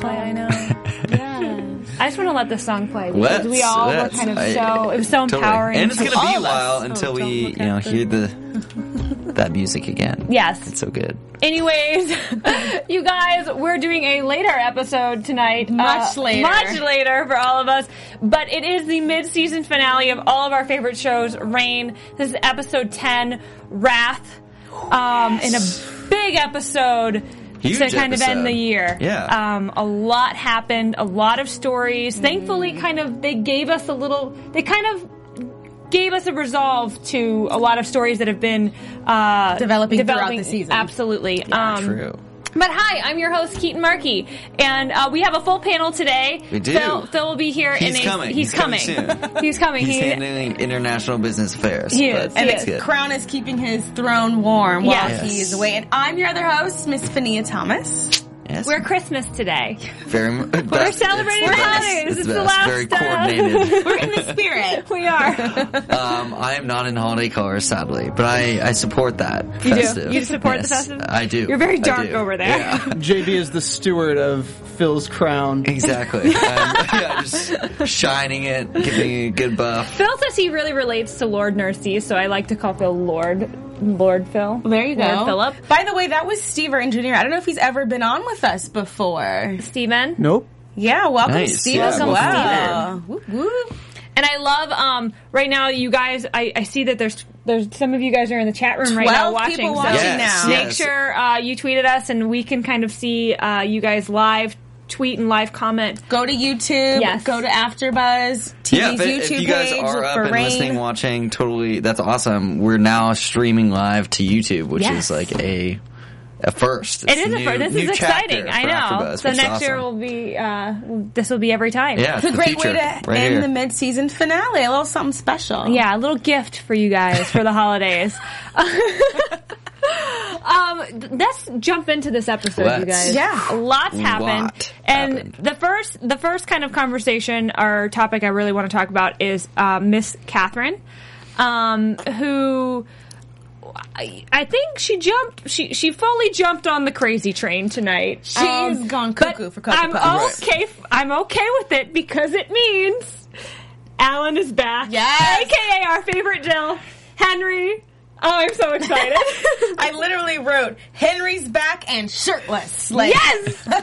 clay. I know. yeah. I just want to let the song play because Let's, we all were let's- kind of I- so. It was so totally. empowering. And it's to gonna be a of us. while until Oh, we, you know, hear the that music again. Yes. It's so good. Anyways, you guys, we're doing a later episode tonight. Much Uh, later. Much later for all of us. But it is the mid-season finale of all of our favorite shows, Reign. This is episode 10, Wrath. Um, in a big episode Huge to kind of end the year. Yeah. Um, a lot happened, a lot of stories. Thankfully, kind of, they gave us a little, they kind of gave us a resolve to a lot of stories that have been uh, Developing throughout the season. Absolutely. um, True. But hi, I'm your host Keetin Marchi, and uh, we have a full panel today. We do. Phil, Phil will be here. He's in a, coming. He's, He's coming soon. he's coming. He's He- handling international business affairs. He but is, And he it's good. Crown is keeping his throne warm while Yes. he is away. And I'm your other host, Miss Fahnia Thomas. Yes. We're Christmas today. very. m- We're best. celebrating It's the holidays. It's, It's the last. Very coordinated. We're in the spirit. we are. um, I am not in holiday colors, sadly, but I, I support that. You do. You support the festive? I do. You're very dark over there. Yeah. JB is the steward of Phil's crown. Exactly. I'm yeah, just shining it, giving it a good buff. Phil says he really relates to Lord Narcisse, so I like to call Phil Lord. Lord Phil. There you go. Lord Philip. By the way, that was Steve, our engineer. I don't know if he's ever been on with us before. Steven. Nope. Yeah, welcome, Nice. Steve, Yeah, as welcome, well. Whoop, whoop. And I love um right now you guys I, I see that there's there's some of you guys are in the chat room right now 12 watching. people so watching Yes, now. make yes. sure uh, you tweet at us and we can kind of see uh, you guys live tweet and live comment. Go to YouTube. Yes. Go to AfterBuzz TV's Yeah, if, YouTube if you guys page. are up and Reign. listening, watching, totally, that's awesome. We're now streaming live to YouTube, which Yes. is like a a first. It It's is new, first. This is exciting. I know. AfterBuzz, so which is next year will be uh, this will be every time. yeah, It's a great future, way to right end here. the mid-season finale. A little something special. Yeah, a little gift for you guys for the holidays. um, let's jump into this episode, you Let's. guys. Yeah. lots happened, Lot and happened. the first, the first kind of conversation or topic I really want to talk about is uh, Miss Catherine, um, who. I, I think she jumped. She she fully jumped on the crazy train tonight. She's um, gone cuckoo for Cocoa I'm Puffs. okay. I'm okay with it because it means Alan is back. Yes. aka our favorite Jill, Henry. Oh, I'm so excited. I literally wrote Henry's back and shirtless. Like, yes, way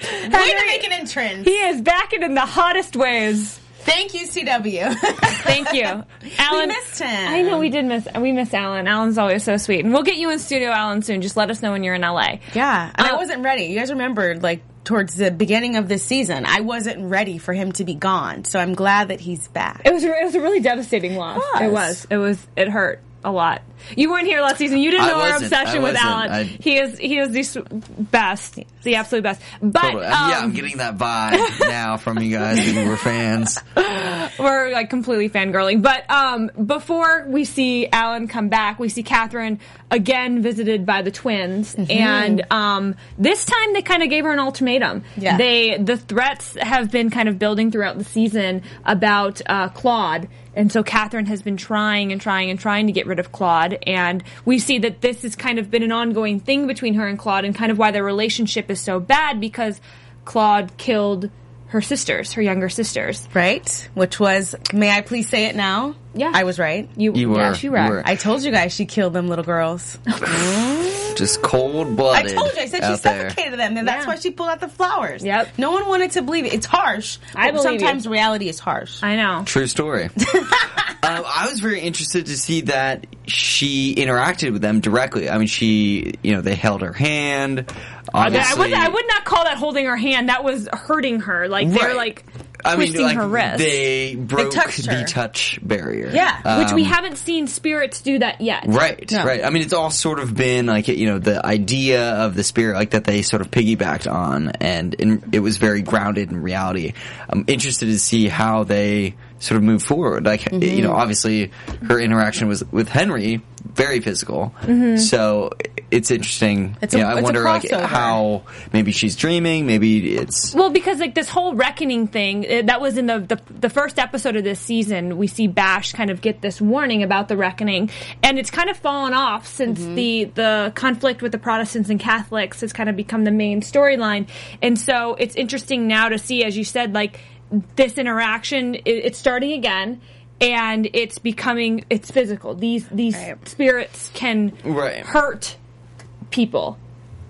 to Henry- make an entrance. he is back and in the hottest ways. Thank you, CW. Thank you, Alan. We missed him. I know we did miss. We miss Alan. Alan's always so sweet, and we'll get you in studio, Alan, soon. Just let us know when you're in LA. yeah, and I Uh, wasn't ready. You guys remembered, like towards the beginning of this season, I wasn't ready for him to be gone. So I'm glad that he's back. It was. It was a really devastating loss. was. It was. It was. It hurt a lot. You weren't here last season. You didn't I know our obsession with. Alan. I- he is. He is the best. The absolute best. But Totally. yeah, I'm um, getting that vibe now from you guys we're fans. we're like completely fangirling. But um, before we see Alan come back, we see Catherine again visited by the twins, Mm-hmm. and um, this time they kind of gave her an ultimatum. Yeah. They the threats have been kind of building throughout the season about uh, Claude. And so Catherine has been trying and trying and trying to get rid of Claude. And we see that this has kind of been an ongoing thing between her and Claude and kind of why their relationship is so bad because Claude killed her sisters, her younger sisters. Right? Which was, may I please say it now? Yeah. I was right. You, You were. Yes, you were. You were. I told you guys she killed them little girls. Just cold blooded. I told you. I said she out there. suffocated them, and that's why she pulled out the flowers. Yep. No one wanted to believe it. It's harsh. I but believe you. sometimes reality is harsh. I know. True story. Uh, I was very interested to see that she interacted with them directly. I mean, she, you know, they held her hand. I, Obviously, would, I would not call that holding her hand. That was hurting her. Like they're Right. like I mean, twisting like, her wrist. They broke touched the her. touch barrier. Yeah, which we Um, haven't seen spirits do that yet. Right, No. right. I mean, it's all sort of been like you know the idea of the spirit, like that they sort of piggybacked on, and in, it was very grounded in reality. I'm interested to see how they sort of move forward. Like Mm-hmm. you know, obviously her interaction was with Henry very physical, so it's interesting. It's you know, I it's a wonder like how maybe she's dreaming, maybe it's Well, because like this whole reckoning thing, that was in the, the the first episode of this season. We see Bash kind of get this warning about the reckoning, and it's kind of fallen off since Mm-hmm. the the conflict with the Protestants and Catholics has kind of become the main storyline. And so it's interesting now to see, as you said, like this interaction, it, it's starting again. And it's becoming it's physical. These these Right. spirits can Right. hurt people,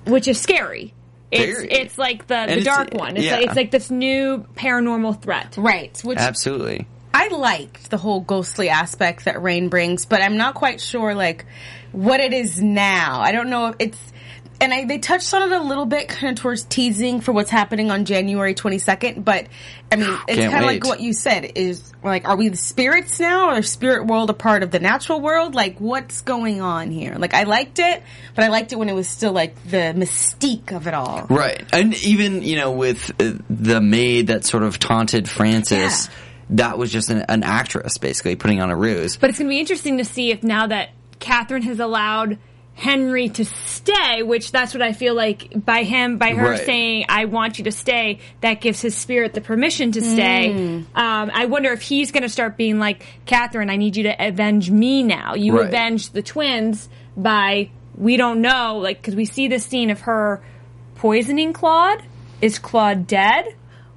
which is scary. It's Very. it's like the, the it's- dark one. It's yeah. like it's like this new paranormal threat. Right, which absolutely. I liked the whole ghostly aspect that Reign brings, but I'm not quite sure like what it is now. I don't know if it's and I, they touched on it a little bit kind of towards teasing for what's happening on January 22nd, but I mean, it's kind of like what you said is like, are we the spirits now or spirit world a part of the natural world? Like, what's going on here? Like, I liked it, but I liked it when it was still like the mystique of it all. Right. And even, you know, with uh, the maid that sort of taunted Francis, Yeah. that was just an, an actress basically putting on a ruse. But it's going to be interesting to see if now that Catherine has allowed Henry to stay, which that's what I feel like by him, by her Right. saying, I want you to stay, that gives his spirit the permission to stay. Mm. Um, I wonder if he's going to start being like, Catherine, I need you to avenge me now. You Right. avenged the twins by, we don't know, like, because we see this scene of her poisoning Claude. Is Claude dead?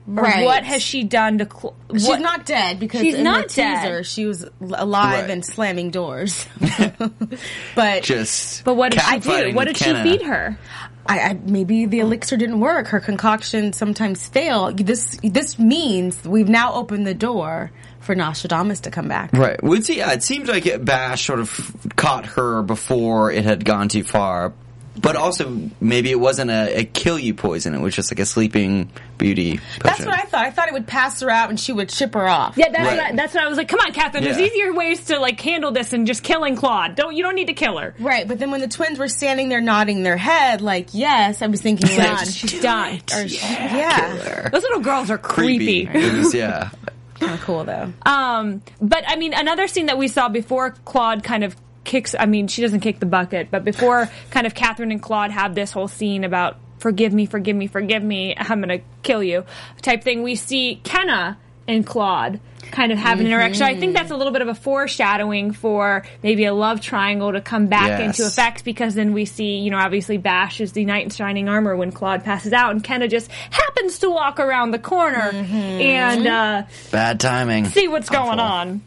Or Right. what has she done to Claude? She's not dead because She's in not the dead. teaser she was alive Right. and slamming doors. but Just. But what did she do? What did Kenna. she feed her? I, I maybe the elixir didn't work. Her concoctions sometimes fail. This this means we've now opened the door for Nostradamus to come back. Right. Well, it's, yeah, it seemed like it, Bash sort of caught her before it had gone too far. But also, maybe it wasn't a, a kill you poison. It was just like a sleeping beauty potion. That's what I thought. I thought it would pass her out and she would chip her off. Yeah, that's Right. what I, that's what I was like. Come on, Catherine. There's easier ways to like handle this than just killing Claude. Don't you don't need to kill her. Right, but then when the twins were standing there nodding their head, like yes, I was thinking, Done. like, She's done. or- yeah, There. Those little girls are creepy. It was, yeah. kind of cool though. Um, but I mean, another scene that we saw before Claude kind of kicks. I mean, she doesn't kick the bucket, but before kind of Catherine and Claude have this whole scene about forgive me, forgive me, forgive me, I'm gonna kill you type thing. We see Kenna and Claude kind of have an interaction. I think that's a little bit of a foreshadowing for maybe a love triangle to come back Yes. into effect because then we see, you know, obviously Bash is the knight in shining armor when Claude passes out and Kenna just happens to walk around the corner and uh Bad timing. see what's going Awful. on.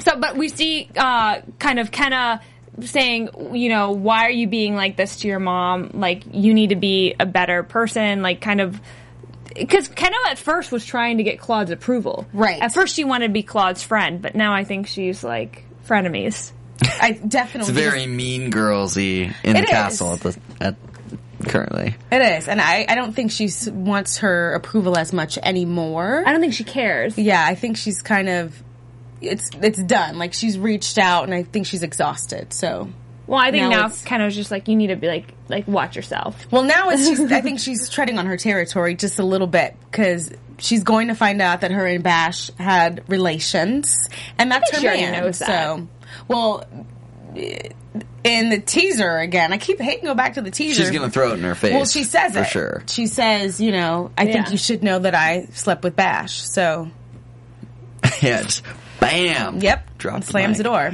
So, but we see uh, kind of Kenna saying, you know, why are you being like this to your mom? Like, you need to be a better person. Like, kind of. Because Kenna at first was trying to get Claude's approval. Right. At first, she wanted to be Claude's friend, but now I think she's like frenemies. I definitely It's very mean girlsy in It the is. castle at the at currently. It is, and I, I don't think she wants her approval as much anymore. I don't think she cares. yeah, I think she's kind of it's it's done. Like she's reached out, and I think she's exhausted. So, Well, I think Now now, it's- of just like, you need to be like, like, watch yourself. well, now it's she's, I think she's treading on her territory just a little bit because she's going to find out that her and Bash had relations, and that's her she man. knows that. So, well. In the teaser again, I keep hating to go back to the teaser. She's gonna throw it in her face. Well, she says for it. sure. She says, you know, I think you should know that I slept with Bash. So, yeah, just bam. yep, Drop and slams the door.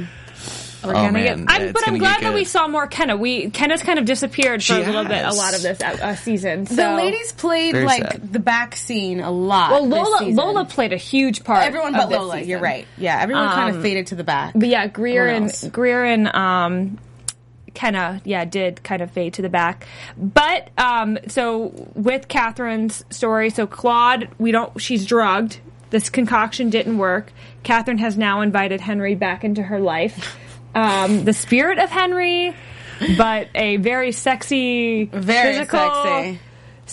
We're Oh, man, get, I'm, it's but I'm glad that we saw more Kenna. We Kenna's kind of disappeared for She a little bit, a lot of this uh, uh, season. So. The ladies played Very like sad. the back scene a lot. well, Lola season. Lola played a huge part. everyone of but this Lola. season. You're right. Yeah, everyone kind Um, of faded to the back. But yeah, Greer and. Greer and um, Kenna, yeah, did kind of fade to the back. But um, so with Catherine's story, so Claude, we don't. She's drugged. This concoction didn't work. Catherine has now invited Henry back into her life. Um, the spirit of Henry, but a very sexy, Very physical sexy.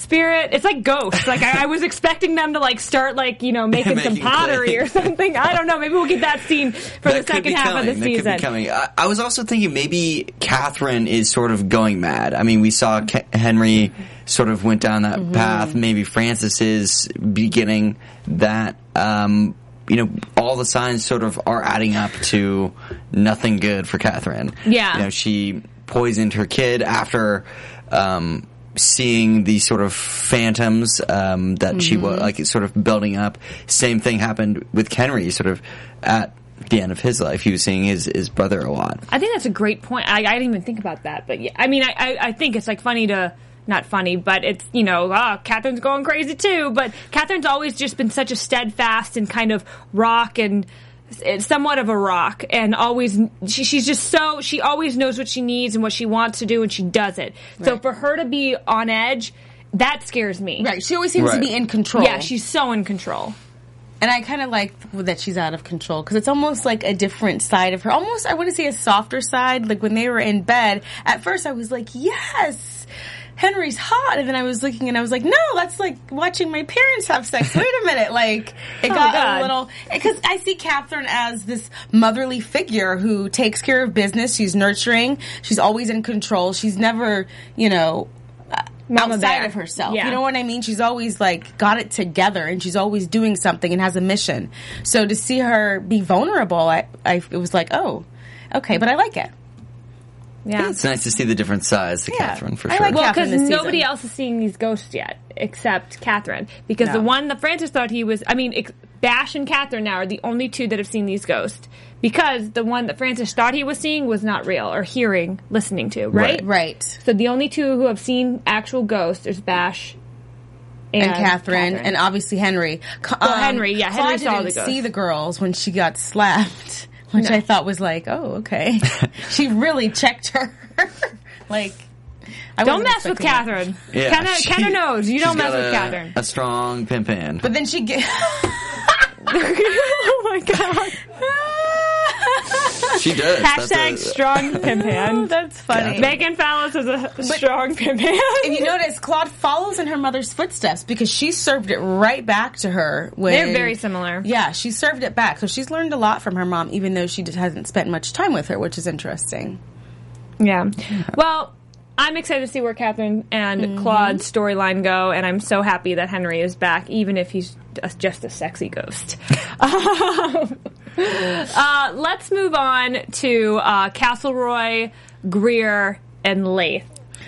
Spirit. It's like ghosts. Like I, I was expecting them to like start like you know making, some pottery clay. or something. I don't know. Maybe we'll get that scene for That the second half coming. of the That could be coming. I, I was also thinking maybe Catherine is sort of going mad. I mean, we saw Ke- Henry sort of went down that Mm-hmm. path. Maybe Francis is beginning that. Um, you know, all the signs sort of are adding up to nothing good for Catherine. Yeah. You know, she poisoned her kid after um, seeing these sort of phantoms um, that she was like sort of building up. Same thing happened with Henry, sort of at the end of his life. He was seeing his, his brother a lot. I think that's a great point. I, I didn't even think about that, but yeah, I mean, I, I, I think it's like funny to not funny, but it's you know, ah, Catherine's going crazy too. But Catherine's always just been such a steadfast and kind of rock and somewhat of a rock, and always she, she's just so she always knows what she needs and what she wants to do, and she does it. So for her to be on edge, that scares me. Right. She always seems to be in control. Yeah, she's so in control. And I kind of like that she's out of control because it's almost like a different side of her. Almost, I want to say a softer side. Like when they were in bed, at first I was like, yes, Henry's hot. And then I was looking and I was like, no, that's like watching my parents have sex. Wait a minute. Like it oh, got God. a little, because I see Catherine as this motherly figure who takes care of business. She's nurturing. She's always in control. She's never, you know, uh, Mama outside bear. of herself. Yeah. You know what I mean? She's always like got it together and she's always doing something and has a mission. So to see her be vulnerable, I, I it was like, oh, okay, but I like it. Yeah. It's nice to see the different sides to Yeah. Catherine for I sure. like Well, because nobody season. else is seeing these ghosts yet, except Catherine. Because No. the one that Francis thought he was, I mean, Bash and Catherine now are the only two that have seen these ghosts. Because the one that Francis thought he was seeing was not real, or hearing, listening to, right? Right. Right. So the only two who have seen actual ghosts is Bash and, And Catherine, and obviously Henry. Co- Well, Henry, um, yeah, Henry Claude saw didn't the ghost. see the girls when she got slapped, which No. I thought was like, oh, okay. she really checked her. like, I Don't mess with expecting that. Catherine. Yeah, Kenna, she- Kenna knows. You don't mess with a- Catherine. A strong pimp hand. But then she get. oh my god. She does. That's Hashtag a- strong pimp hand. That's funny. Megan Follows is a strong pimp hand. If you notice, Claude follows in her mother's footsteps because she served it right back to her. When, They're very similar. Yeah, she served it back. So she's learned a lot from her mom, even though she just hasn't spent much time with her, which is interesting. Yeah. Well, I'm excited to see where Catherine and Mm-hmm. Claude's storyline go, and I'm so happy that Henry is back, even if he's just a sexy ghost. Uh, let's move on to uh, Castleroy, Greer, and Leith.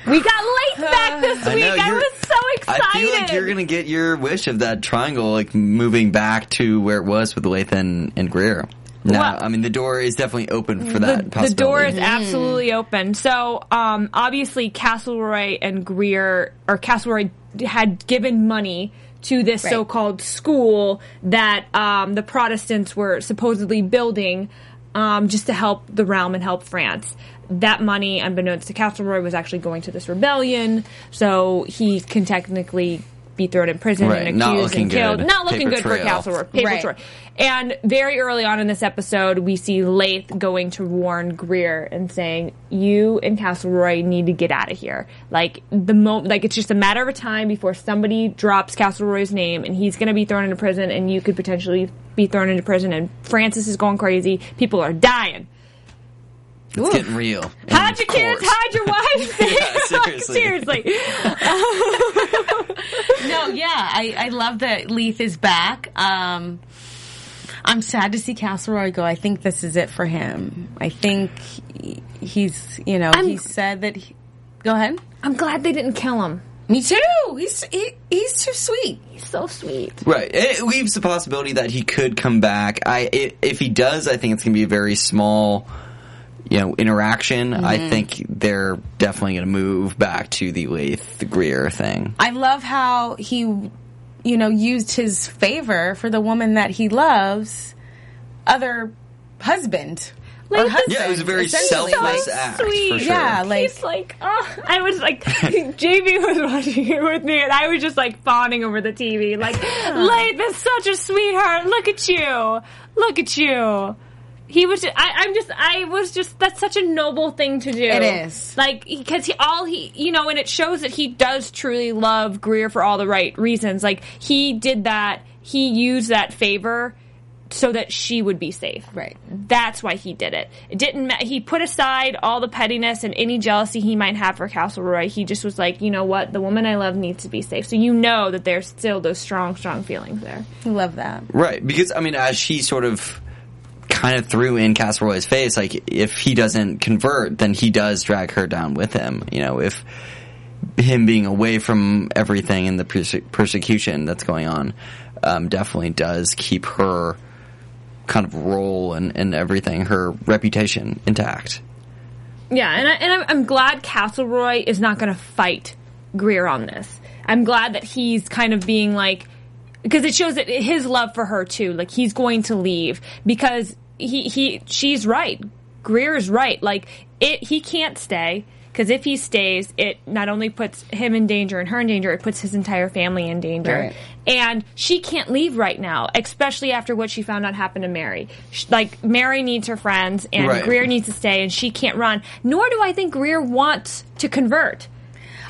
We got Leith back this I week. know, I, was so excited. I feel like you're gonna get your wish of that triangle, like moving back to where it was with Lathan and Greer. Now, Well- I mean, the door is definitely open for that the possibility. door is absolutely open. So, um, obviously, Castleroy and Greer, or Castleroy had given money to this Right. so-called school that um, the Protestants were supposedly building um, just to help the realm and help France. That money, unbeknownst to Castleroy, was actually going to this rebellion, so he can technically be thrown in prison Right, and not accused looking and killed. good. Not looking Paper good for trail. Castleroy. Paper Right. trail. And very early on in this episode, we see Leith going to warn Greer and saying, "You and Castleroy need to get out of here. Like the mo, like it's just a matter of time before somebody drops Castleroy's name, and he's going to be thrown into prison, and you could potentially be thrown into prison. And Francis is going crazy. People are dying. It's getting real. Hide your of kids. Hide your wives. Yeah, seriously. seriously. No, yeah, I, I love that Leith is back. Um, I'm sad to see Castleroy go. I think this is it for him. I think he's, you know, I'm- he said that. He, go ahead. I'm glad they didn't kill him. Me too. He's he, he's too sweet. He's so sweet. Right. It leaves the possibility that he could come back. I i if he does, I think it's going to be a very small, you know, interaction. Mm-hmm. I think they're definitely going to move back to the Leith Greer thing. I love how he, you know, used his favor for the woman that he loves, other husband. Like, husband, Yeah, it was a very essentially, selfless like, act. sweet. For sure. Yeah, like He's like, oh, I was like, JB was watching it with me, and I was just like fawning over the TV, like, Leith is such a sweetheart. Look at you, look at you. He was. Just, I, I'm just. I was just. That's such a noble thing to do. It is. like because he all he you know, and it shows that he does truly love Greer for all the right reasons. Like he did that. He used that favor so that she would be safe. Right. That's why he did it. It didn't. Ma- he put aside all the pettiness and any jealousy he might have for Castleroy. He just was like, you know what, the woman I love needs to be safe. So you know that there's still those strong, strong feelings there. I love that. Right, because I mean, as she sort of kind of threw in Castleroy's face, like if he doesn't convert, then he does drag her down with him. You know, if him being away from everything and the perse- persecution that's going on, um, definitely does keep her kind of role and, and everything, her reputation intact. Yeah, and, I, and I'm, I'm glad Castleroy is not going to fight Greer on this. I'm glad that he's kind of being like, because it shows that his love for her too. Like he's going to leave because he he she's right. Greer is right. Like it, he can't stay because if he stays, it not only puts him in danger and her in danger, it puts his entire family in danger. Right. And she can't leave right now, especially after what she found out happened to Mary. Sh- Like Mary needs her friends, and Right. Greer needs to stay, and she can't run. Nor do I think Greer wants to convert.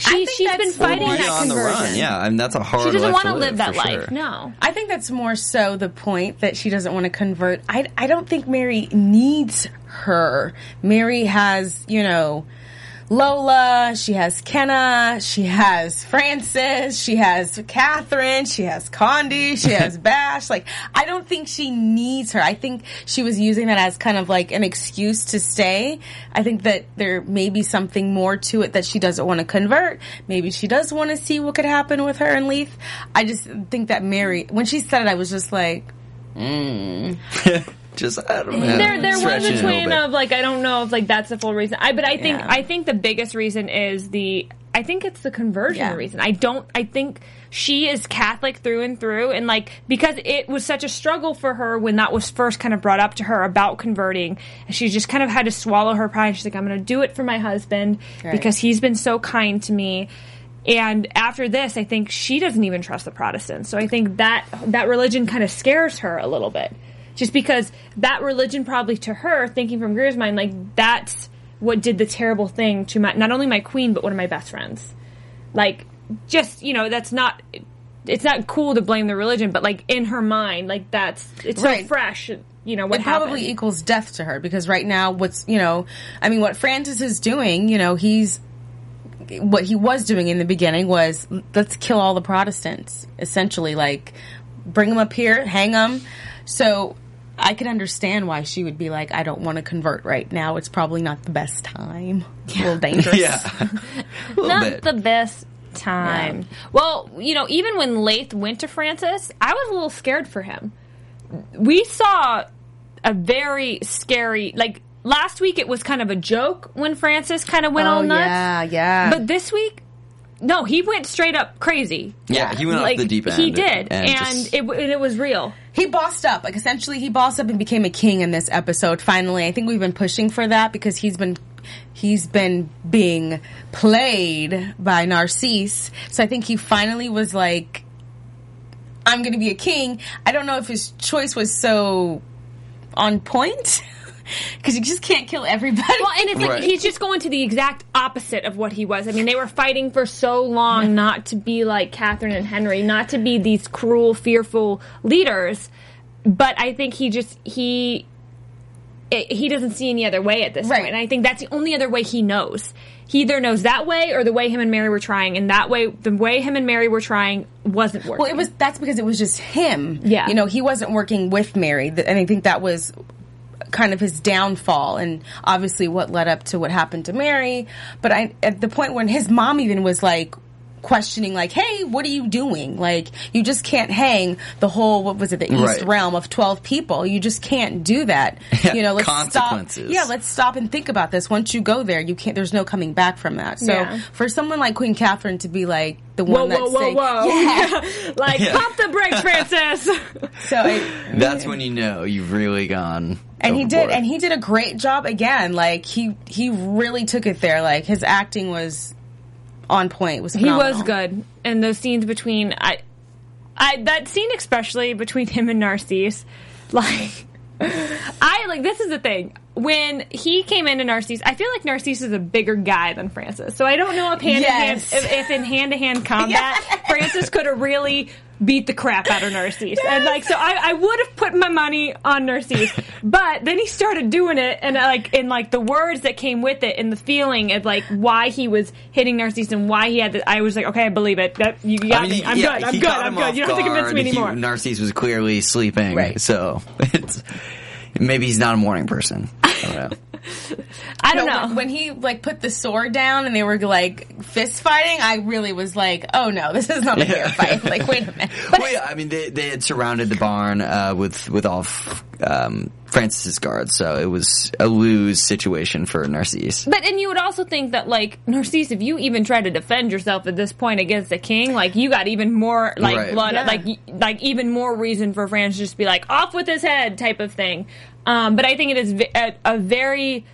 She, think she's that's been fighting more that on the conversion. run, yeah, I mean that's a hard. She doesn't want to to live that life. sure. No. I think that's more so the point that she doesn't want to convert. I, I don't think Mary needs her. Mary has, you know, Lola, she has Kenna, she has Francis, she has Catherine, she has Conde, she has Bash. Like, I don't think she needs her. I think she was using that as kind of like an excuse to stay. I think that there may be something more to it that she doesn't want to convert. Maybe she does want to see what could happen with her and Leith. I just think that Mary, when she said it, I was just like, mm. Just I don't know. there there was a it twin bit. of like I don't know if like that's the full reason. I but I think Yeah. I think the biggest reason is the I think it's the conversion Yeah. reason. I don't I think she is Catholic through and through and like because it was such a struggle for her when that was first kind of brought up to her about converting. She just kind of had to swallow her pride. She's like I'm going to do it for my husband Right. because he's been so kind to me. And after this, I think she doesn't even trust the Protestants. So I think that that religion kind of scares her a little bit, just because that religion probably to her, thinking from Greer's mind, like that's what did the terrible thing to my not only my queen but one of my best friends. Like, just you know, that's not. It's not cool to blame the religion, but like in her mind, like that's it's so fresh. You know what it probably happened. equals death to her because right now what's you know i mean what francis is doing you know he's what he was doing in the beginning was let's kill all the protestants essentially like bring them up here hang them so i can understand why she would be like i don't want to convert right now it's probably not the best time it's a little dangerous Yeah, a little not bit. the best time. Well, you know, even when Leith went to Francis, I was a little scared for him. We saw a very scary, like last week it was kind of a joke when Francis kind of went oh all nuts. yeah yeah But this week, no, he went straight up crazy. yeah, he went like off the deep end. he did, and, just- it and it was real. He bossed up. Like essentially he bossed up and became a king in this episode finally. I think we've been pushing for that because he's been he's been being played by Narcisse. So I think he finally was like I'm going to be a king. I don't know if his choice was so on point cuz you just can't kill everybody. Well, and it's like Right. he's just going to the exact opposite of what he was. I mean, they were fighting for so long not to be like Catherine and Henry, not to be these cruel, fearful leaders. But I think he just he it, he doesn't see any other way at this Right. point. And I think that's the only other way he knows. He either knows that way or the way him and Mary were trying, and that way the way him and Mary were trying wasn't working. Well, it was that's because it was just him. Yeah. you know, he wasn't working with Mary, and I think that was kind of his downfall, and obviously what led up to what happened to Mary. But I, at the point when his mom even was like, questioning like, "Hey, what are you doing? Like, you just can't hang the whole what was it, the East Right. realm of twelve people. You just can't do that. You know, let's consequences. stop. Yeah, let's stop and think about this. Once you go there, you can't. There's no coming back from that. So Yeah. for someone like Queen Catherine to be like the Whoa, one that's whoa, whoa, saying, whoa! yeah. like pop the brakes, Francis. So I, That's when you know you've really gone. and he did and he did a great job again like he he really took it there like his acting was on point was he was good, and those scenes between I, I that scene especially between him and Narcisse, like. I like this is the thing. When he came into Narcisse, I feel like Narcisse is a bigger guy than Francis. So I don't know if hand Yes. hand if, if in hand to hand combat Yes. Francis could have really beat the crap out of Narcisse. And like so I, I would have put my money on Narcisse. but then he started doing it and uh, like in like the words that came with it and the feeling of like why he was hitting Narcisse and why he had the, I was like, okay, I believe it. That you got I mean, me. I'm yeah, good. I'm good. I'm good. You don't have to convince me guard. He- anymore. Narcisse was clearly sleeping, Right. so it's maybe he's not a morning person. I don't know. I don't No, know. when, when he like put the sword down and they were like fist fighting i really was like oh no this is not a fair fight like wait a minute well, yeah, I mean, they, they had surrounded the barn uh, with with all f- um, Francis's guards, so it was a lose situation for Narcisse. But and you would also think that like Narcisse, if you even try to defend yourself at this point against the king, like you got even more like Right. blood, Yeah. like like even more reason for Francis to just be like off with his head type of thing. Um, but I think it is v- a, a very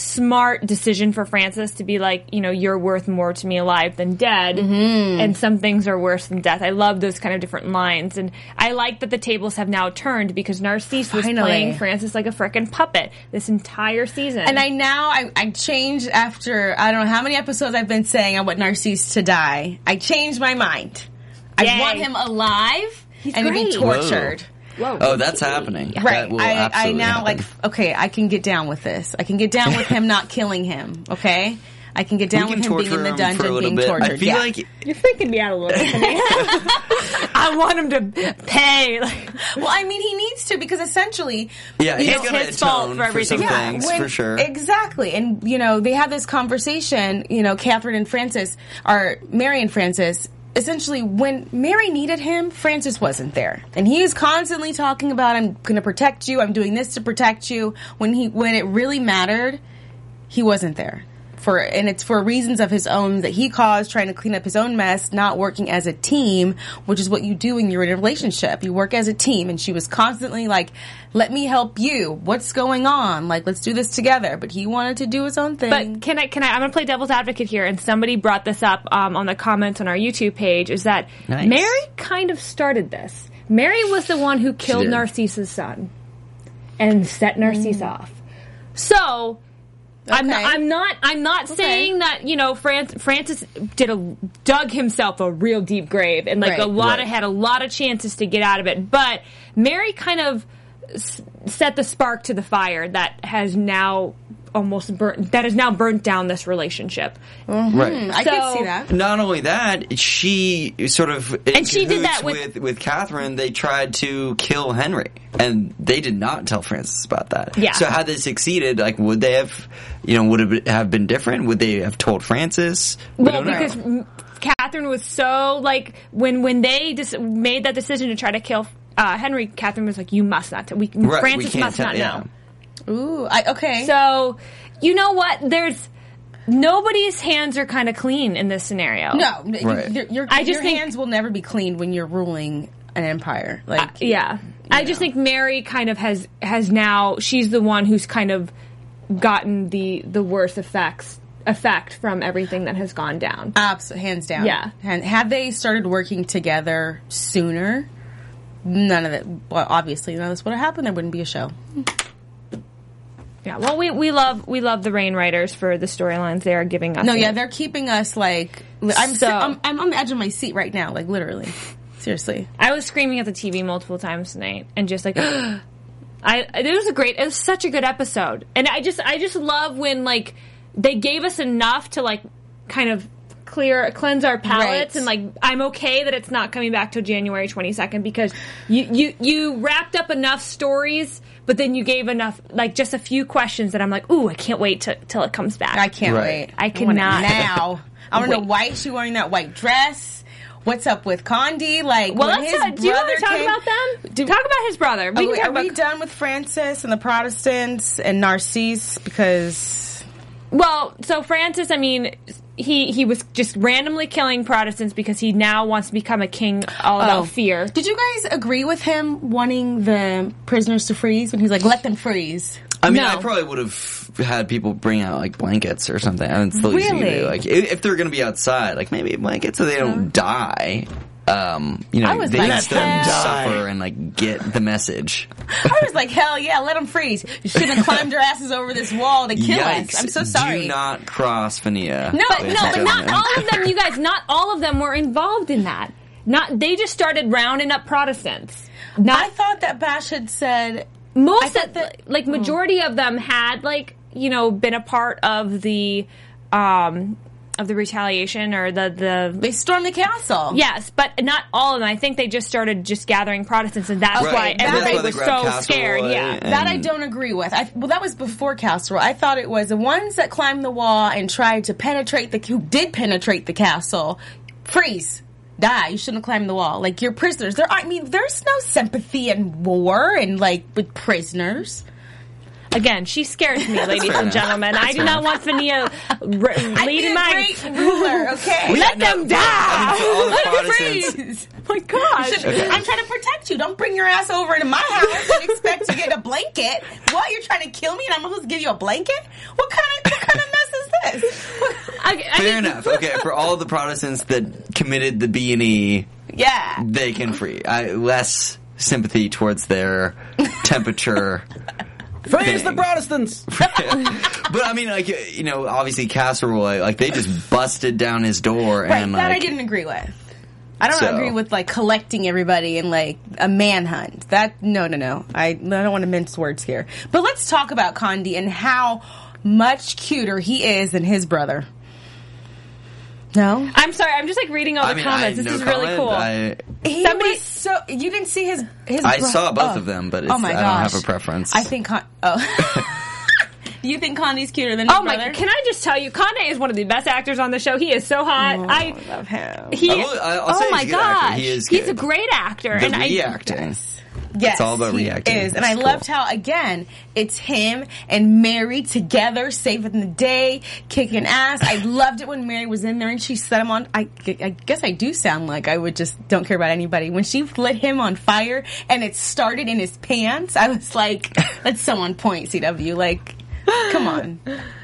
smart decision for Francis to be like, you know, you're worth more to me alive than dead, Mm-hmm. and some things are worse than death. I love those kind of different lines, and I like that the tables have now turned because Narcisse was Finally. playing Francis like a frickin' puppet this entire season. and i now I, I changed after i don't know how many episodes i've been saying i want narcisse to die i changed my mind Yay. i want him alive and to be tortured Whoa. Oh, that's happening. Right. That will I, I now happen. like okay, I can get down with this. I can get down with him not killing him. Okay. I can get down we with him being in the him for a dungeon being bit. tortured. I feel yeah. like You're freaking me out a little bit. I want him to pay. Like, well, I mean, he needs to because essentially, yeah, you he's know, gonna his fault for everything. some Yeah, things when- for sure. Exactly. And, you know, they have this conversation, you know, Catherine and Francis, or Mary and Francis. Essentially, when Mary needed him, Francis wasn't there. And he is constantly talking about, I'm going to protect you, I'm doing this to protect you. When he, when it really mattered, he wasn't there. For, and it's for reasons of his own that he caused, trying to clean up his own mess, not working as a team, which is what you do when you're in a relationship. You work as a team, and she was constantly like, "Let me help you. What's going on? Like, let's do this together." But he wanted to do his own thing. but can I? Can I? I'm gonna play devil's advocate here. And somebody brought this up um, on the comments on our YouTube page. Is that Nice. Mary kind of started this? Mary was the one who killed did. Narcisse's son and set Narcisse off. So. I'm not. I'm not. I'm not saying that you know Fran- Francis did a dug himself a real deep grave and like Right. a lot Right. of had a lot of chances to get out of it. But Mary kind of s- set the spark to the fire that has now almost burnt that has now burnt down this relationship. right. I so- could see that. Not only that, she sort of And she did that with- with with Catherine. They tried to kill Henry, and they did not tell Francis about that. Yeah. So had they succeeded, like would they have, you know, would it have been different? Would they have told Francis? We Well, don't know. because Catherine was so like when when they dis- made that decision to try to kill uh, Henry, Catherine was like, "You must not. T- we Right, Francis can't must tell- not yeah. know." Ooh, I, okay. So, you know what? There's nobody's hands are kind of clean in this scenario. no, you- Right. your, your, I just your think- hands will never be cleaned when you're ruling an empire. Like, uh, Yeah. I just think Mary kind of has has now she's the one who's kind of gotten the the worst effects effect from everything that has gone down. Abs- hands down. Yeah. And had they started working together sooner, none of it. Well, obviously, none of this would have happened. There wouldn't be a show. Yeah. Well, we we love we love the Reign writers for the storylines they are giving us. No, yeah, they're keeping us like. I'm So- I'm, I'm on the edge of my seat right now, like literally. Seriously. I was screaming at the TV multiple times tonight and just like I it was a great it was such a good episode. And I just I just love when like they gave us enough to like kind of clear cleanse our palates Right. and like I'm okay that it's not coming back till January 22nd because you you you wrapped up enough stories but then you gave enough like just a few questions that I'm like ooh I can't wait to, till it comes back. I can't Right. wait. I it cannot. now. I want to know why is she wearing that white dress? What's up with Conde? Like, Well, when let's his uh, do you want brother to talk came- about them? Do- talk about his brother. We Are, we, are about we done with Francis and the Protestants and Narcisse? Because Well, so Francis, I mean, he he was just randomly killing Protestants because he now wants to become a king all about Oh. fear. did you guys agree with him wanting the prisoners to freeze when he's like, let them freeze? I mean, No. I probably would have had people bring out like blankets or something. I mean, it's the least you can Really? Like, if, if they're going to be outside, like maybe blankets so they don't die. Um, you know, they like, let them "Hell." suffer and like get the message. I was like, hell yeah, let them freeze. You shouldn't have climbed your asses over this wall to kill Yikes! us. I'm so sorry. Do not cross Fahnia. No, But no, but not all of them. You guys, not all of them were involved in that. Not they just started rounding up Protestants. Not I thought that Bash had said most of thought that- like majority of them had like you know been a part of the um of the retaliation or the the they stormed the castle. Yes, but not all of them. I think they just started just gathering Protestants, and that's Right. why That's everybody why was so Castle scared. Roy Yeah. That I don't agree with. I, well, that was before Castle. I thought it was the ones that climbed the wall and tried to penetrate the who did penetrate the castle. Freeze, die. You shouldn't have climbed the wall. Like you're prisoners. There, I mean, there's no sympathy in war and like with prisoners. Again, she scares me, ladies and enough. gentlemen. I do not want Fahnia r- I'd leading my. great ruler. Okay, Let them die. for all the Let them Protestants- freeze. my gosh. I'm trying to protect you. Don't bring your ass over into my house and expect to get a blanket. What? You're trying to kill me and I'm supposed to give you a blanket? What kind of what kind of mess is this? I, I Fair mean, enough. Okay, for all the Protestants that committed the B and E, Yeah. they can free. I, less sympathy towards their temperature. Freeze the thing. Protestants! But I mean, like you know, obviously Castleroy, like they just busted down his door Right, and that I didn't agree with. I don't So- agree with like collecting everybody and like a manhunt. That no, no, no. I, I don't want to mince words here. But let's talk about Conde and how much cuter he is than his brother. No, I'm sorry. I'm just like reading all the mean, comments. I, This no is really cool. I, he Somebody- was so you didn't see his his. I bro- saw both oh. of them, but oh it's, oh my I don't have a preference. I think Con- oh. you think Conde's cuter than his Oh my! brother? Can I just tell you, Conde is one of the best actors on the show. He is so hot. Oh, I love him. He, I will- I- I'll oh say he's my a good actor. gosh, He is he's a good. great actor, the and I reacting. Yes, It's all about he reacting. Is and I cool. loved how again it's him and Mary together, saving the day, kicking ass. I loved it when Mary was in there and she set him on. I, I guess I do sound like I would just don't care about anybody. When she lit him on fire and it started in his pants, I was like, "That's so on point, CW." Like, come on,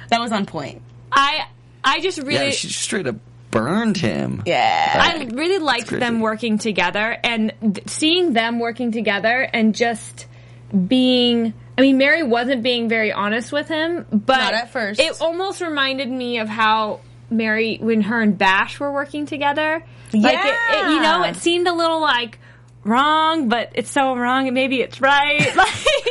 that was on point. I, I just really, Yeah, she straight up burned him. Yeah, I really liked them working together and th- seeing them working together and just being. I mean, Mary wasn't being very honest with him, but Not at first. It almost reminded me of how Mary, when her and Bash were working together, like it, it, you know, it seemed a little like wrong, but it's so wrong, and maybe it's right.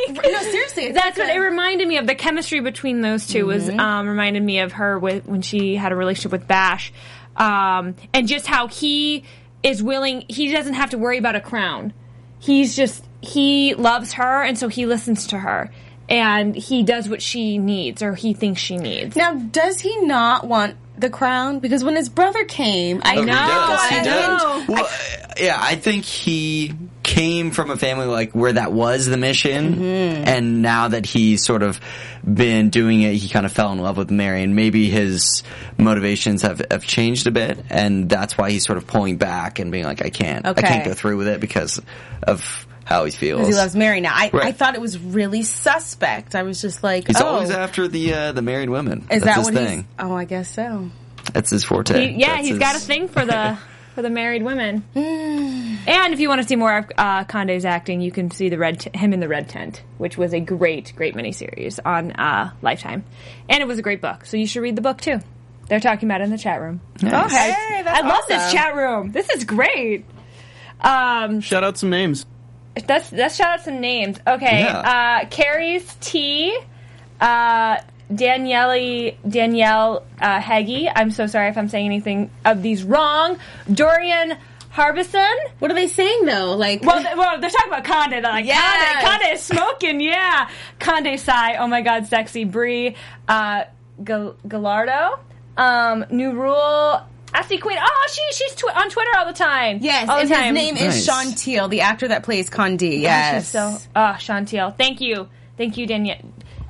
Like, no, seriously, That's like what a- it reminded me of. The chemistry between those 2 was um, reminded me of her with when she had a relationship with Bash, um, and just how he is willing. He doesn't have to worry about a crown. He's just he loves her, and so he listens to her, and he does what she needs or he thinks she needs. Now, does he not want the crown? Because when his brother came, I Oh, know, He does. I He know. does. Well, uh, yeah, I think he came from a family like where that was the mission, Mm-hmm. and now that he's sort of been doing it, he kind of fell in love with Mary, and maybe his motivations have, have changed a bit, and that's why he's sort of pulling back and being like, I can't, Okay. I can't go through with it because of how he feels. Because he loves Mary now. I, I thought it was really suspect. I was just like, He's oh, always after the uh, the married women. is That's that his what thing. he's? Oh, I guess so. That's his forte. He- yeah, That's he's his- got a thing for the for the married women. and if you want to see more of uh, Conde's acting, you can see the red t- him in the Red Tent, which was a great, great miniseries on uh, Lifetime, and it was a great book. So you should read the book too. They're talking about it in the chat room. Oh, hey, that's I love this chat room. This is great. Um, Shout out some names. Let's let's shout out some names. Okay, Yeah. uh, Carrie's T, uh, Danielle Danielle uh, Heggie. I'm so sorry if I'm saying anything of these wrong. Dorian Harbison. What are they saying though? Like, Well, they, well, they're talking about Conde. They're like, Yes. Conde, Conde is smoking, yeah. Conde Sai, oh my god, sexy. Brie uh, Gal- Gallardo. Um, new rule. Ashley Queen. Oh, she she's tw- on Twitter all the time. Yes, all and the time. his name is Nice. Sean Teale, the actor that plays Conde. Oh, Yes. she's so. Oh, Chantel. Thank you. Thank you, Danielle.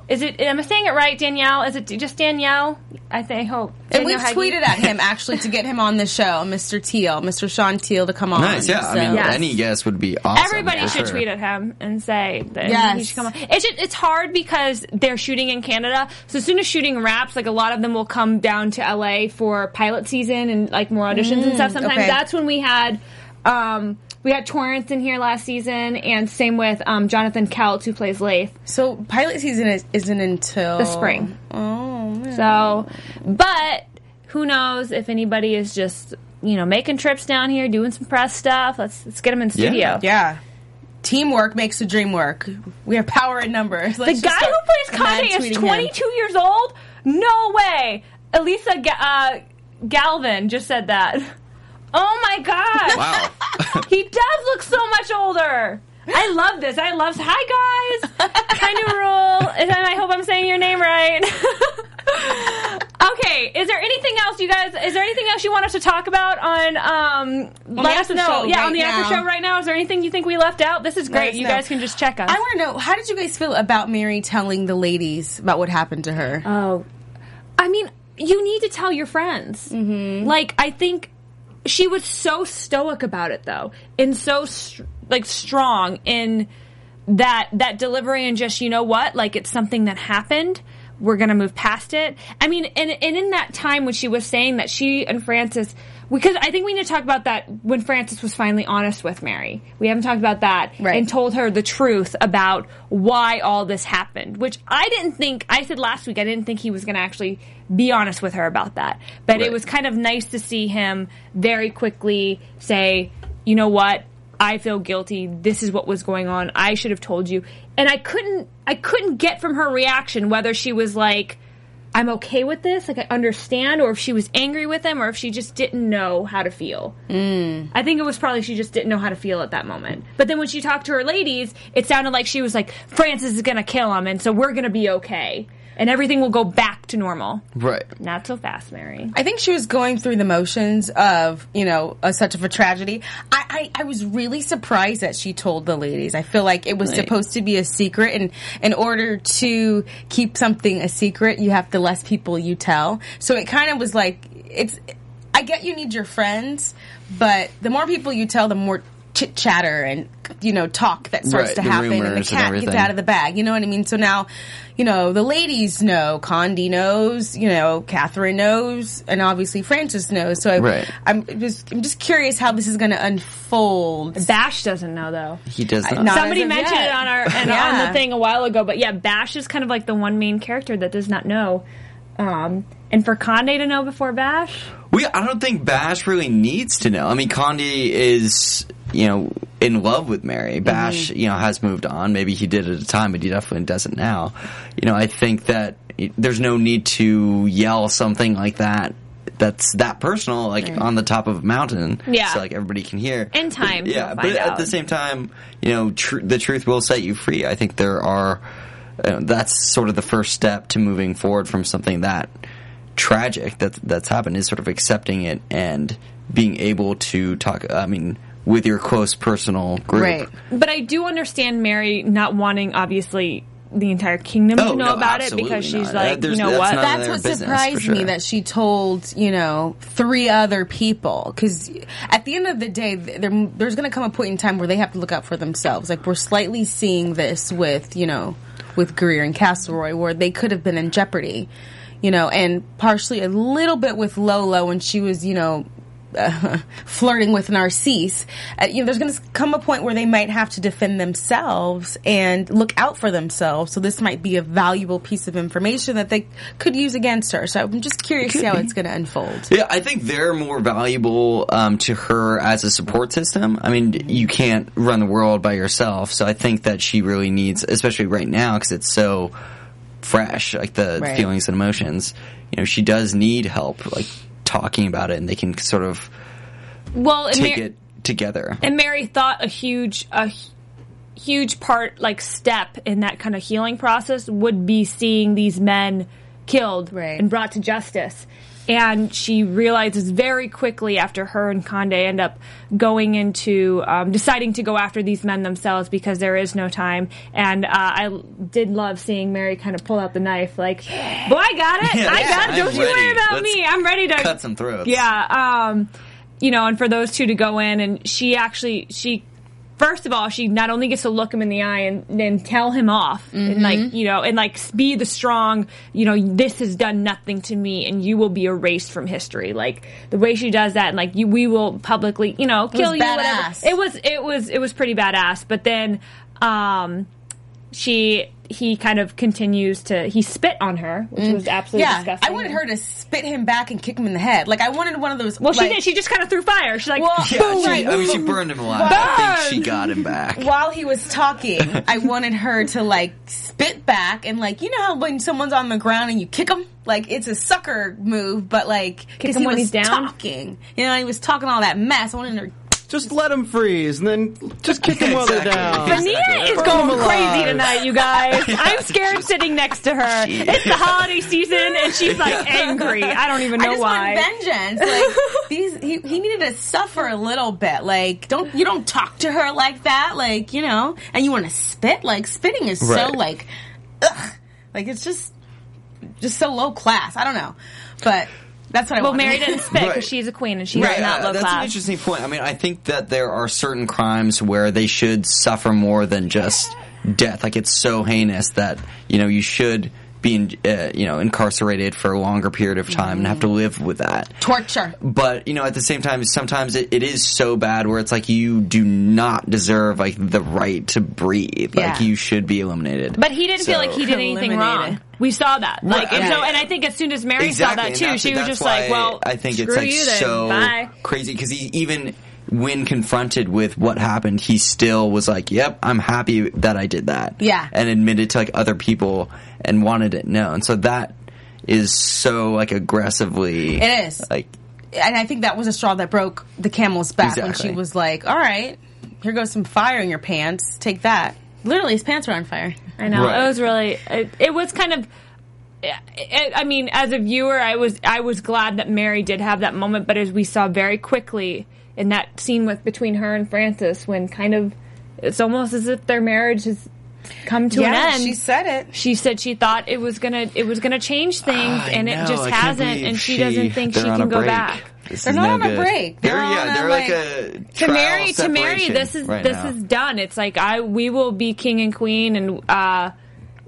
Is it? Am I saying it right, Danielle? Is it just Danielle? I think. I hope. and we've Danielle Hagee? tweeted at him actually to get him on the show, Mr. Teale, Mr. Sean Teale, to come on. Nice, yeah. I mean, Yes. any guess would be awesome. Everybody for should sure. tweet at him and say that Yes. he should come on. It's just, it's hard because they're shooting in Canada. So as soon as shooting wraps, like a lot of them will come down to LA for pilot season and like more auditions and stuff. Sometimes okay. that's when we had um, we had Torrance in here last season, and same with um, Jonathan Keltz who plays Leith. So pilot season is, isn't until The spring. Oh, man. So, but who knows if anybody is just you know making trips down here, doing some press stuff. Let's let's get them in studio. Yeah. yeah. Teamwork makes the dream work. We have power in numbers. The guy who plays Conde is 22 years old? No way. Elisa Ga- uh, Galvin just said that. Oh my god. Wow. He does look so much older. I love this. I love. Hi guys. kind of rule. And I hope I'm saying your name right. okay. Is there anything else, you guys? Is there anything else you want us to talk about on? Um, let us after know. show yeah, on right the after show right now. Is there anything you think we left out? This is great. You know. guys can just check us. I want to know how did you guys feel about Mary telling the ladies about what happened to her? Oh, I mean, you need to tell your friends. Mm-hmm. Like, I think she was so stoic about it, though, and so like strong in that that delivery, and just you know what, like it's something that happened. We're gonna move past it. I mean, and and in that time when she was saying that she and Francis. Because I think we need to talk about that when Francis was finally honest with Mary. We haven't talked about that Right. and told her the truth about why all this happened, which I didn't think, I said last week, I didn't think he was going to actually be honest with her about that. But it was kind of nice to see him very quickly say, you know what? I feel guilty. This is what was going on. I should have told you. And I couldn't, I couldn't get from her reaction whether she was like, I'm okay with this, like I understand, or if she was angry with him, or if she just didn't know how to feel. Mm. I think it was probably she just didn't know how to feel at that moment. But then when she talked to her ladies, it sounded like she was like, Francis is gonna kill him, and so we're gonna be okay. And everything will go back to normal. right. Not so fast, Mary. I think she was going through the motions of, you know, a, such of a tragedy. I, I, I was really surprised that she told the ladies. I feel like it was Right. supposed to be a secret, and in order to keep something a secret, you have the less people you tell. So it kind of was like, it's, I get you need your friends, but the more people you tell, the more chit chatter and, you know, talk that starts Right, to the happen, and the rumors and cat gets out of the bag. You know what I mean? So now, you know, the ladies know, Conde knows, you know, Catherine knows, and obviously Francis knows. So I, Right. I'm just, I'm just curious how this is going to unfold. Bash doesn't know though. He does not. not- Somebody mentioned yet. it on our and Yeah. on the thing a while ago, but yeah, Bash is kind of like the one main character that does not know. Um, and for Conde to know before Bash, We, I don't think Bash really needs to know. I mean, Conde is, you know, in love with Mary. Bash, you know, has moved on. Maybe he did at a time, but he definitely doesn't now. You know, I think that there's no need to yell something like that. That's that personal, like on the top of a mountain, Yeah. so like everybody can hear. In time, But, yeah. But find at the same time, you know, tr- the truth will set you free. I think there are. Uh, that's sort of the first step to moving forward from something that tragic that that's happened is sort of accepting it and being able to talk. I mean, with your close personal group. Right. but I do understand Mary not wanting obviously the entire kingdom Oh, to know no, about it because she's not. Like, you know that's what? That's what business, surprised sure. me that she told, you know, three other people. Because at the end of the day, there's going to come a point in time where they have to look out for themselves. Like, we're slightly seeing this with, you know, with Greer and Castleroy, where they could have been in jeopardy, you know, and partially a little bit with Lola when she was, you know, uh, flirting with Narcisse, uh, you know, there's going to come a point where they might have to defend themselves and look out for themselves. So this might be a valuable piece of information that they could use against her. So I'm just curious how it's going to unfold. Yeah, I think they're more valuable um, to her as a support system. I mean, you can't run the world by yourself, so I think that she really needs, especially right now, because it's so fresh, like the Right. feelings and emotions. You know, she does need help, like talking about it, and they can sort of well, and take Mar- it together. And Mary thought a huge a huge part like step in that kind of healing process would be seeing these men killed Right. and brought to justice. And she realizes very quickly after her and Conde end up going into um, deciding to go after these men themselves because there is no time. And uh, I did love seeing Mary kind of pull out the knife, like, "Boy, I got it, Yeah, I got it. I'm Don't you worry about Let's me. I'm ready to cut some throats. yeah. Um, you know, and for those two to go in, and she actually she. First of all, she not only gets to look him in the eye and then tell him off, and like you know, and like be the strong, you know, this has done nothing to me, and you will be erased from history. Like the way she does that, and like you, we will publicly, you know, kill you. badass. Whatever. It was, it was, it was pretty badass. But then, um, she he kind of continues to he spit on her, which mm. was absolutely Yeah, disgusting. I wanted her to spit him back and kick him in the head. Like I wanted one of those. Well, she did. She just kind of threw fire. She's like, Well, Yeah, boom. she, I mean, she burned him alive. I think she got him back. while he was talking, I wanted her to like spit back and like you know how when someone's on the ground and you kick them like it's a sucker move, but like Kick 'cause him he when was he's down? talking, you know, he was talking all that mess. I wanted her. Just let him freeze, and then just kick him while they're down. But is Burn going crazy alive. tonight, you guys. I'm scared sitting next to her. It's the holiday season, and she's like angry. I don't even I know just why. want vengeance. Like these, he, he needed to suffer a little bit. Like don't you don't talk to her like that. Like you know, and you want to spit. Like spitting is so like, ugh. like it's just just so low class. I don't know, but that's what I want. well, wanted. Mary didn't spit because Right. she's a queen and she Right, does not uh, low that's an class. interesting point. I mean, I think that there are certain crimes where they should suffer more than just death. Like it's so heinous that you know you should be in, uh, you know incarcerated for a longer period of time and have to live with that. torture. But you know, at the same time, sometimes it, it is so bad where it's like you do not deserve like the right to breathe. Like you should be eliminated. But he didn't feel like he did anything Eliminated. wrong. We saw that. Like, and so, and I think as soon as Mary exactly, saw that too, she was just like, "Well, I think it's like so Bye." crazy because he even when confronted with what happened, he still was like, "Yep, I'm happy that I did that." Yeah. and admitted to like other people and wanted it known. So that is so like aggressively. It is. like and I think that was a straw that broke the camel's back when she was like, "All right, here goes some fire in your pants. Take that." Literally, his pants were on fire. I know Right. it was really. It, it was kind of. It, I mean, as a viewer, I was I was glad that Mary did have that moment, but as we saw very quickly in that scene with between her and Francis, when kind of it's almost as if their marriage has come to an end. she said it. she said she thought it was gonna it was gonna change things, I and it just I hasn't, and she, doesn't think she can go break. back. This They're is not no on a break. They're, They're on yeah, a, they're like, like- a to trial Mary, to Mary, this is right this now. is done. It's like I we will be king and queen, and uh,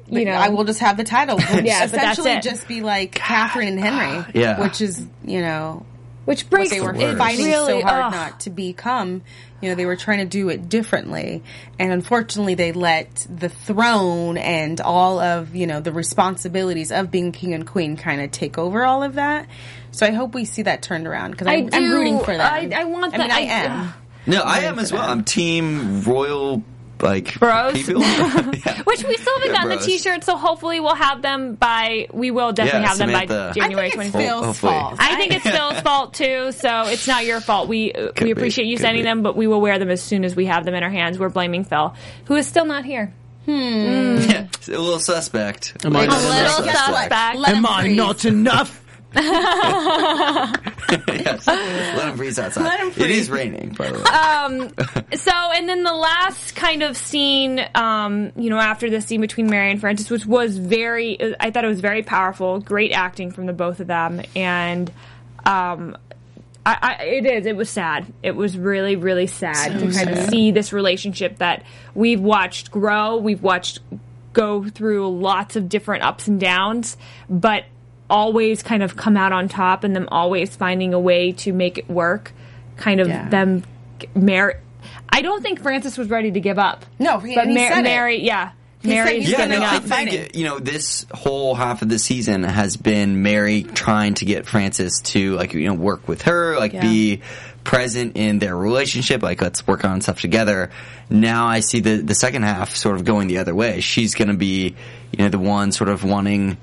you know, I will just have the title. We'll Yeah, but that's essentially it. just be like Catherine and Henry. Yeah. which is you know which breaks they were worst. fighting really, so hard ugh. not to become. You know, they were trying to do it differently, and unfortunately, they let the throne and all of you know the responsibilities of being king and queen kind of take over all of that. So I hope we see that turned around because I I'm, I'm rooting for that. I- I want I mean, that- I I- am. No, I am as well. I'm team royal, like Bros. yeah. Which we still haven't Yeah, gotten the. T-shirts, so hopefully we'll have them by. We will definitely Yeah, have them by January I think it's twenty fifth. Phil's Hopefully. fault. I think it's Phil's fault too, so it's not your fault. We uh, we be, appreciate you could sending be. them, but we will wear them as soon as we have them in our hands. We're blaming Phil, who is still not here. Yeah, a little suspect. Am I A little enough? suspect. Am I freeze. not enough? yes. Let him freeze outside. Let him freeze. is raining, by the way. So, and then the last kind of scene, um, you know, after the scene between Mary and Francis, which was very, I thought it was very powerful, great acting from the both of them, and um, I, I, it is. It was sad. It was really, really sad to kind of see this relationship that we've watched grow. We've watched go through lots of different ups and downs, but always kind of come out on top, and them always finding a way to make it work. Kind of Yeah. them, Mary. I don't think Francis was ready to give up. No, he- but he Mar- said it. Mary, yeah, He Mary said is he's Yeah, no, I think fighting. you know this whole half of the season has been Mary trying to get Francis to like you know work with her, like Yeah. be present in their relationship, like let's work on stuff together. Now I see the the second half sort of going the other way. She's going to be you know the one sort of wanting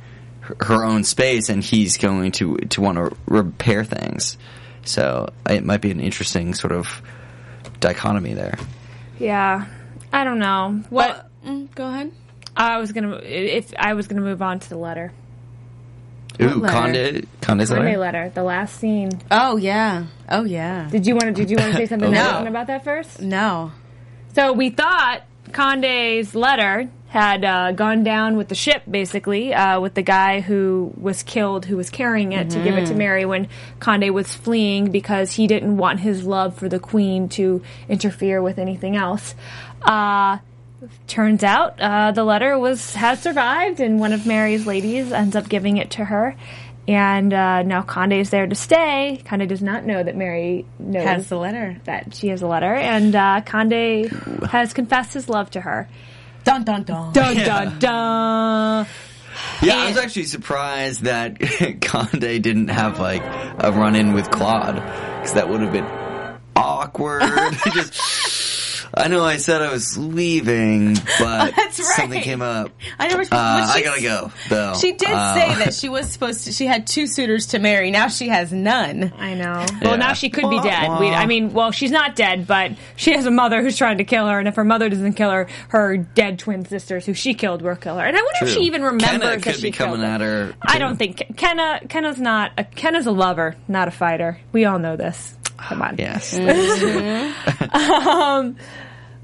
her- her own space, and he's going to to want to repair things. So it might be an interesting sort of dichotomy there. Yeah, I don't know. what. But mm, go ahead. I was gonna if I was gonna move on to the letter. Ooh, letter? Conde, Conde's Monday letter. letter, the last scene. Oh yeah. Oh yeah. Did you want to? Did you want to say something No. about that first? No. So we thought Conde's letter had uh, gone down with the ship, basically, uh, with the guy who was killed, who was carrying it to give it to Mary when Conde was fleeing because he didn't want his love for the queen to interfere with anything else. Uh, turns out uh, the letter was has survived, and one of Mary's ladies ends up giving it to her. And uh, now Conde is there to stay. Conde does not know that Mary knows Has the letter. that she has a letter, and uh, Conde has confessed his love to her. Dun dun dun. Dun dun dun. Yeah, I was actually surprised that Conde didn't have like a run in with Claude because that would have been awkward. Just, I know I said I was leaving, but That's right. something came up. I never. Uh, but I she- gotta go though. She did Uh, say that she was supposed to. She had two suitors to marry. Now she has none. I know. Well, Yeah. now she could be dead. We, I mean, well, she's not dead, but she has a mother who's trying to kill her, and if her mother doesn't kill her, her dead twin sisters, who she killed, will kill her. And I wonder if she even remembers Kenna that could she be killed coming her. at her. I don't think Kenna. Kenna's not. A, Kenna's a lover, not a fighter. We all know this. Come on. Yes.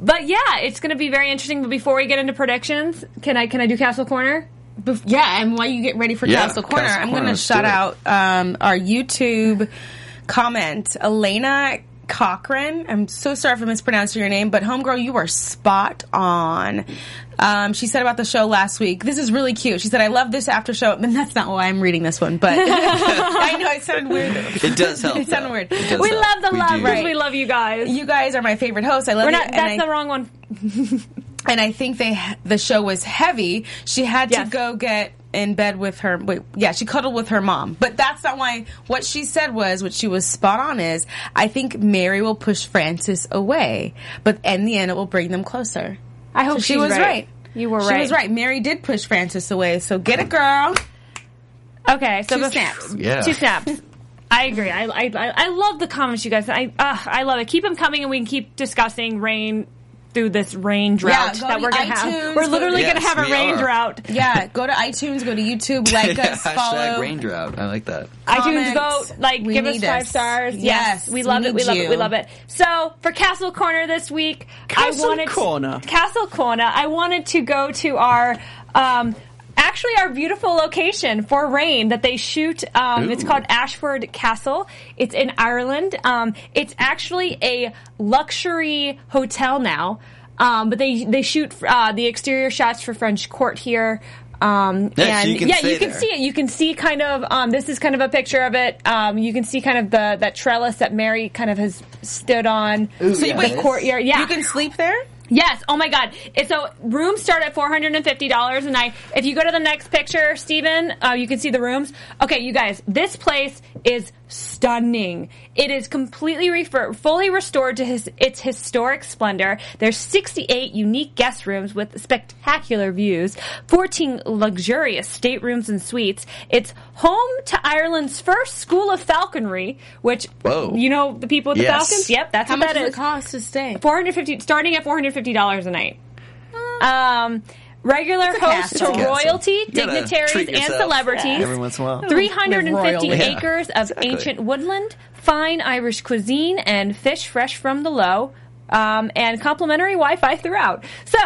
But yeah, it's going to be very interesting. But before we get into predictions, can I can I do Castle Corner? Bef- Yeah, and while you get ready for Yeah, Castle Corner, Castle I'm going to shout out um, our YouTube comment, Elena Cochran. I'm so sorry for mispronouncing your name, but homegirl, you are spot on. Um, she said about the show last week. This is really cute. She said, "I love this after show." And that's not why I'm reading this one, but I know it sounded weird. It does help. It sounded weird. It We help. love the We love do. Right. we love you guys. You guys are my favorite hosts. I love We're you. not. and That's I- the wrong one. and I think they the show was heavy. She had Yes. to go get in bed with her. Wait, yeah, she cuddled with her mom. But that's not why. What she said was, what she was spot on is, I think Mary will push Francis away, but in the end, it will bring them closer. I hope So she was right. right. You were She right. She was right. Mary did push Francis away. So get it, girl. Okay, so Two bef- snaps. Yeah. Two snaps. I agree. I, I I I love the comments, you guys. I uh, I love it. Keep them coming, and we can keep discussing Reign through this rain drought go that to we're gonna iTunes, have. We're go- literally Yes, gonna have a rain are. drought. Yeah, go to iTunes, go to YouTube, like Yeah, us, hashtag follow. rain drought. I like that. iTunes Comments. vote, like We give us five us. stars. Yes, we love we it. We need love it. We love it. So for Castle Corner this week, Castle I wanted Corner. Castle Corner. I wanted to go to our. Um, Actually, our beautiful location for Reign that they shoot. Um, it's called Ashford Castle. It's in Ireland. Um, it's actually a luxury hotel now, um, but they they shoot uh, the exterior shots for French Court here. Um, Yeah, so and you can yeah, you can there. see it. You can see kind of. Um, this is kind of a picture of it. Um, you can see kind of the that trellis that Mary kind of has stood on. So the you- wait, courtyard. Yeah, You can sleep there. Yes. Oh my God. So rooms start at four hundred and fifty dollars a night. If you go to the next picture, Stephen, uh, you can see the rooms. Okay, you guys, this place is stunning. It is completely refer- fully restored to his its historic splendor. There's sixty eight unique guest rooms with spectacular views, fourteen luxurious staterooms and suites. It's home to Ireland's first school of falconry, which Whoa. you know the people with the Yes. falcons. Yep, that's How what much that does is. it cost to stay? 450 starting at $450 a night. Um regular a hosts to royalty, dignitaries and yourself celebrities. Every once in a while. 350 royally. Yeah, acres of exactly. ancient woodland, fine Irish cuisine and fish fresh from the low. Um, and complimentary Wi-Fi throughout. So,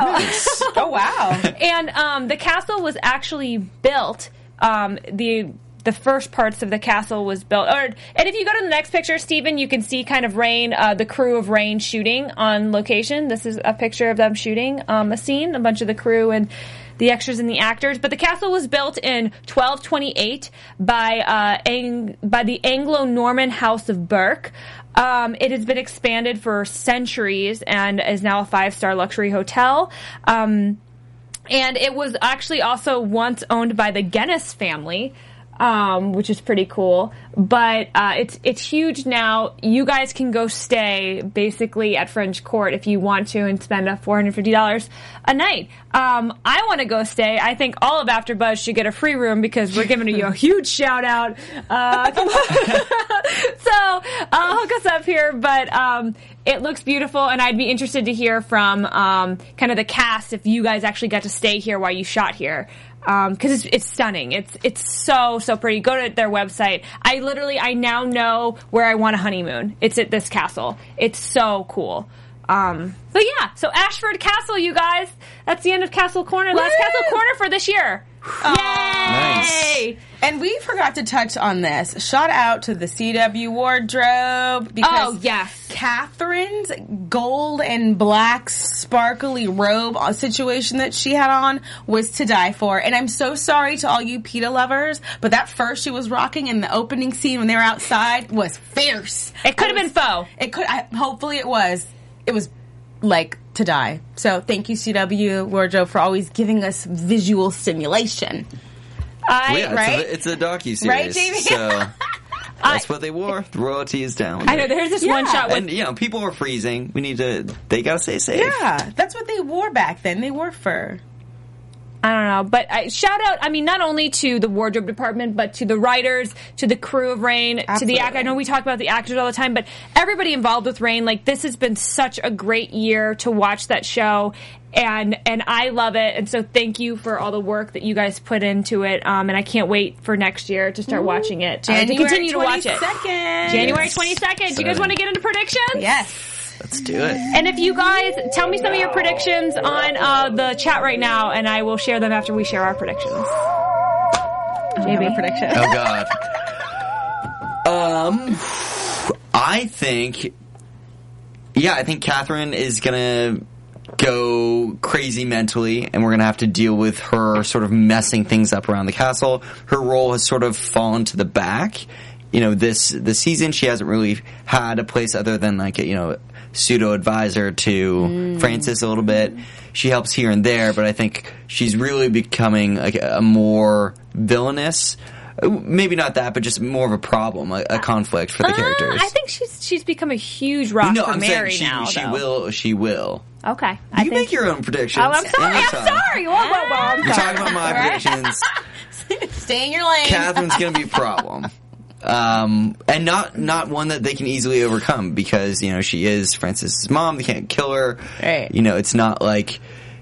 Oh wow! and um, the castle was actually built. Um, the the first parts of the castle was built. Or, and if you go to the next picture, Stephen, you can see kind of Reign, uh, the crew of Reign shooting on location. This is a picture of them shooting um, a scene, a bunch of the crew and the extras and the actors. But the castle was built in 1228 by uh, Ang- by the Anglo-Norman House of Burke. Um, it has been expanded for centuries and is now a five-star luxury hotel. Um, and it was actually also once owned by the Guinness family, um, which is pretty cool. but uh, it's it's huge now. You guys can go stay basically at French Court if you want to and spend a four hundred fifty dollars a night. Um, I want to go stay. I think all of AfterBuzz should get a free room because we're giving you a huge shout out. Uh, so uh, hook us up here, but um, it looks beautiful, and I'd be interested to hear from um, kind of the cast if you guys actually got to stay here while you shot here because it's, it's stunning. It's it's so so pretty. Go to their website. I literally I now know where I want a honeymoon. It's at this castle. It's so cool. Um, but yeah, so Ashford Castle, you guys. That's the end of Castle Corner. Last! Castle Corner for this year. Yay! And we forgot to touch on this. Shout out to the CW wardrobe because Oh, yes. Catherine's gold and black sparkly robe uh, situation that she had on was to die for. And I'm so sorry to all you PETA lovers, but that first she was rocking in the opening scene when they were outside was fierce. It could have been faux. It could. I, hopefully, it was. It was like to die. So thank you, CW wardrobe, for always giving us visual stimulation. I Well, yeah, right? it's a, it's a docu series, Right, Jamie? so that's what they wore. The royalty is down. I know there's this one shot with and you know, people are freezing. We need to. They gotta stay safe. Yeah, that's what they wore back then. They wore fur. I don't know, but I, shout out. I mean, not only to the wardrobe department, but to the writers, to the crew of Reign, to the Absolutely. act. I know we talk about the actors all the time, but everybody involved with Reign. Like this has been such a great year to watch that show, and and I love it. And so thank you for all the work that you guys put into it. Um, and I can't wait for next year to start watching it. uh, to continue to watch it. January twenty second. Do you guys want to get into predictions? Yes. Let's do it. And if you guys tell me some of your predictions on uh, the chat right now, and I will share them after we share our predictions. Maybe prediction. Oh God. Um, I think. Yeah, I think Catherine is gonna go crazy mentally, and we're gonna have to deal with her sort of messing things up around the castle. Her role has sort of fallen to the back. You know, this this season she hasn't really had a place other than like a, you know pseudo advisor to Francis a little bit. She helps here and there, but I think she's really becoming like a more villainous. Maybe not that, but just more of a problem, a, a conflict for the Uh, characters. I think she's she's become a huge rock no, for I'm Mary she, now. she though. will. She will. Okay, I you think. make your own predictions. oh, I'm sorry. I'm sorry. Whoa, whoa, whoa. I'm We're sorry. talking about my predictions. Stay in your lane. Catherine's going to be a problem. Um, and not not one that they can easily overcome because you know she is Francis's mom. They can't kill her. Right. You know, it's not like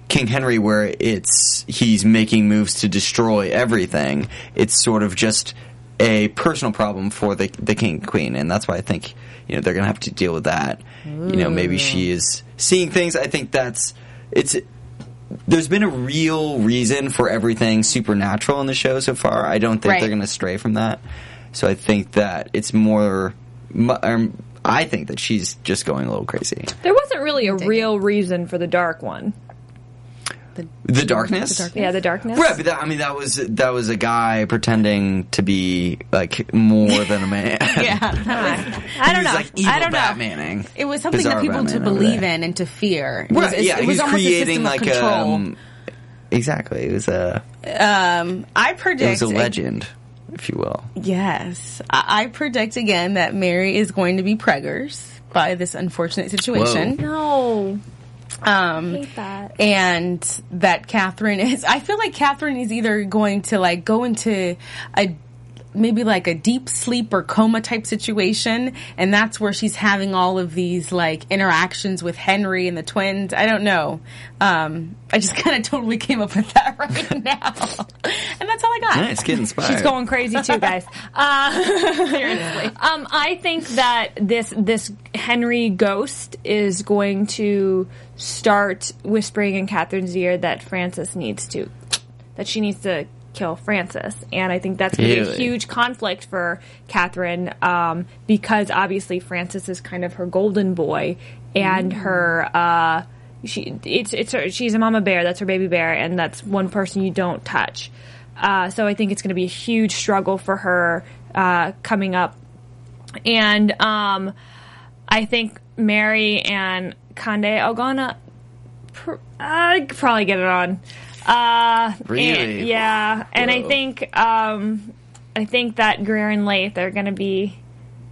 King Henry where it's he's making moves to destroy everything. It's sort of just a personal problem for the the king and queen, and that's why I think you know they're going to have to deal with that. You know, maybe she is seeing things. I think that's it's there's been a real reason for everything supernatural in the show so far. I don't think Right. they're going to stray from that. So I think that it's more. Um, I think that she's just going a little crazy. There wasn't really a real reason for the dark one. The darkness. Yeah, the darkness. Right, but that, I mean that was that was a guy pretending to be like more than a man. yeah. I don't know. like evil I don't know. Batmaning. It was something Bizarre that people to Batman over believe in and to fear. It Right, was, yeah, it was he's almost creating a system like of control. um. Exactly, it was a Um, I it was a legend, if you will. Yes, I, I predict again that Mary is going to be preggers by this unfortunate situation. No, Um, hate that. and that Catherine is. I feel like Catherine is either going to like go into a maybe like a deep sleep or coma type situation, and that's where she's having all of these like interactions with Henry and the twins. I don't know. Um, I just kind of totally came up with that right now, and that's all I got. Nice, get inspired. She's going crazy too, guys. Uh, seriously. Um, I think that this this Henry ghost is going to start whispering in Catherine's ear that Francis needs to, that she needs to kill Francis, and I think that's going to be a huge conflict for Catherine um, because obviously Francis is kind of her golden boy and her. Uh, she it's it's her, she's a mama bear. That's her baby bear, and that's one person you don't touch. Uh, so I think it's going to be a huge struggle for her uh, coming up, and um, I think Mary and Conde are gonna pr- uh, probably get it on. Uh, Really? and- yeah, and I think um, I think that Greer and Leith are going to be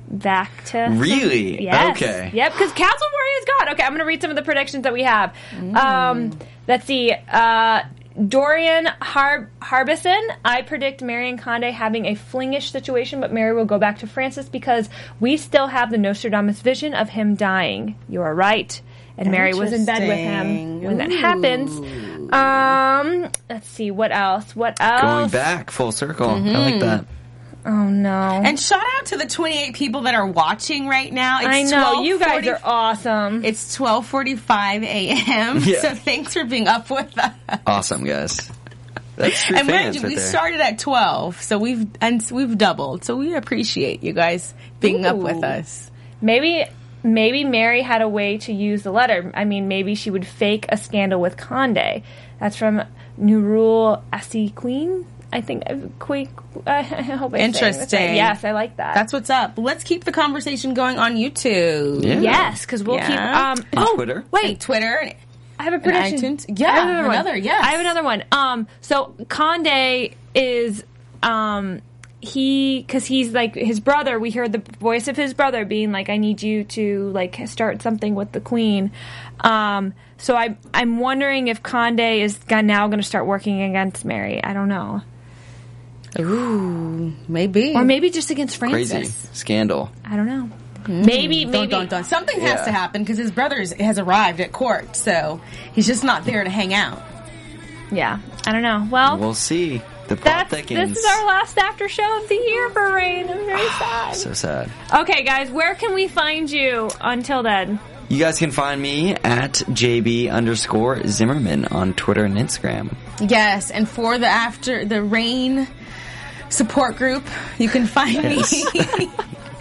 back to Really? Yes. Okay. Yep, because Castleroy is gone. Okay, I'm going to read some of the predictions that we have. Um, let's see. Uh, Dorian Har- Harbison, I predict Mary and Conde having a flingish situation, but Mary will go back to Francis because we still have the Nostradamus vision of him dying. You are right. And Mary was in bed with him when that happens. Um, let's see what else. What else? Going back full circle. I Mm-hmm. like that. Oh no! And shout out to the 28 people that are watching right now. It's I know you guys are awesome. It's 12:45 a.m. Yeah. So thanks for being up with us. Awesome, guys. That's true And mind you, right we there. started at 12, so we've and we've doubled. So we appreciate you guys being up with us. Maybe maybe Mary had a way to use the letter. I mean, maybe she would fake a scandal with Conde. That's from Nurul Asi Queen. I think uh, Queen. I hope I'm right. Interesting. Yes, I like that. That's what's up. Let's keep the conversation going on YouTube. Yeah. yes, because we'll Yeah. keep. Um, And oh, Twitter. And Wait, Twitter. I have a prediction. iTunes? Yeah, I have another, another, one. yes. I have another one. Um, so Conde is um he because he's like his brother. We heard the voice of his brother being like, "I need you to like start something with the queen." Um, so I I'm wondering if Conde is go- now going to start working against Mary. I don't know, Ooh, maybe. or maybe just against Francis. Crazy. Scandal. I don't know. Maybe maybe dun, dun. Something has to happen because his brother has arrived at court, so he's just not there to hang out. yeah. I don't know. Well. We'll see. The plot that's, thickens. this is our last after show of the year for Reign. I'm very ah, sad. so sad. Okay, guys, where can we find you until then? You guys can find me at JB underscore Zimmerman on Twitter and Instagram. Yes, and for the after the rain support group, you can find me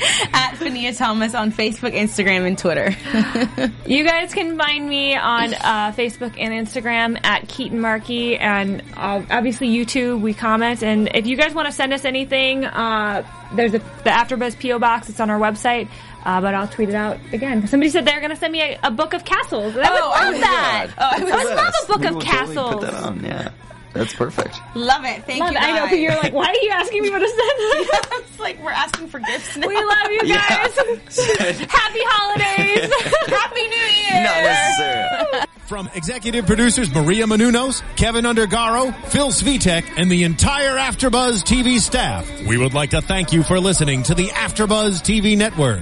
at Fahnia Thomas on Facebook, Instagram, and Twitter. You guys can find me on uh, Facebook and Instagram at Keetin Marchi, and uh, obviously YouTube. We comment, and if you guys want to send us anything, uh, there's a, the AfterBuzz PO box. It's on our website, uh, but I'll tweet it out again. Somebody said they're going to send me a, a book of castles. and I would Oh, I love was- that. Oh, I was- I would love a book We of will totally castles. Put that on. Yeah, that's perfect. Love it. Thank Love you. it. I know, but you're like, why are you asking me what to send? it's like we're asking for gifts now. we love you Yeah. guys. Happy holidays. Happy New Year. Not necessary. From executive producers Maria Menounos, Kevin Undergaro, Phil Svitek, and the entire Afterbuzz TV staff, we would like to thank you for listening to the Afterbuzz TV network.